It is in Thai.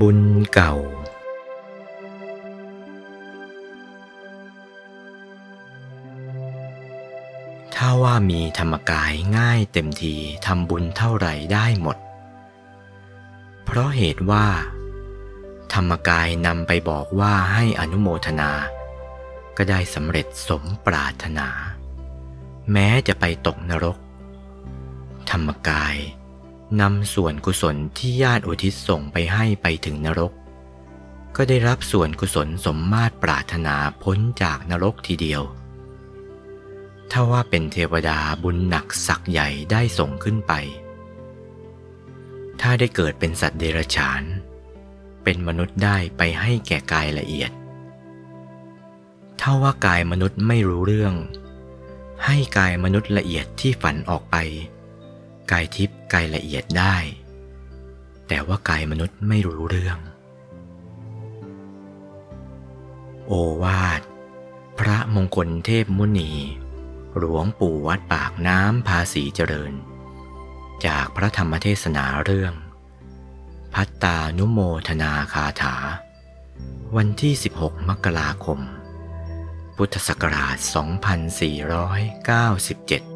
บุญเก่า ถ้าว่ามีธรรมกายง่ายเต็มทีทำบุญเท่าไหร่ได้หมด เพราะเหตุว่า ธรรมกายนำไปบอกว่าให้อนุโมทนา ก็ได้สำเร็จสมปรารถนา แม้จะไปตกนรก ธรรมกาย นำส่วนกุศลที่ญาติอุทิศส่งไปให้ไปถึงนรก ก็ได้รับส่วนกุศลสมมาตรปรารถนาพ้นจากนรกทีเดียว ถ้าว่าเป็นเทวดาบุญหนักศักย์ใหญ่ได้ส่งขึ้นไป ถ้าได้เกิดเป็นสัตว์เดรัจฉาน เป็นมนุษย์ได้ไปให้แก่กายละเอียด ถ้าว่ากายมนุษย์ไม่รู้เรื่อง ให้กายมนุษย์ละเอียดที่ฝันออกไป กายทิพย์กายละเอียดได้ แต่ว่ากายมนุษย์ไม่รู้เรื่อง โอวาท พระมงคลเทพมุนี หลวงปู่วัดปากน้ำภาษีเจริญ จากพระธรรมเทศนาเรื่อง พัตตานุโมทนาคาถา วันที่ 16 มกราคม พุทธศักราช 2497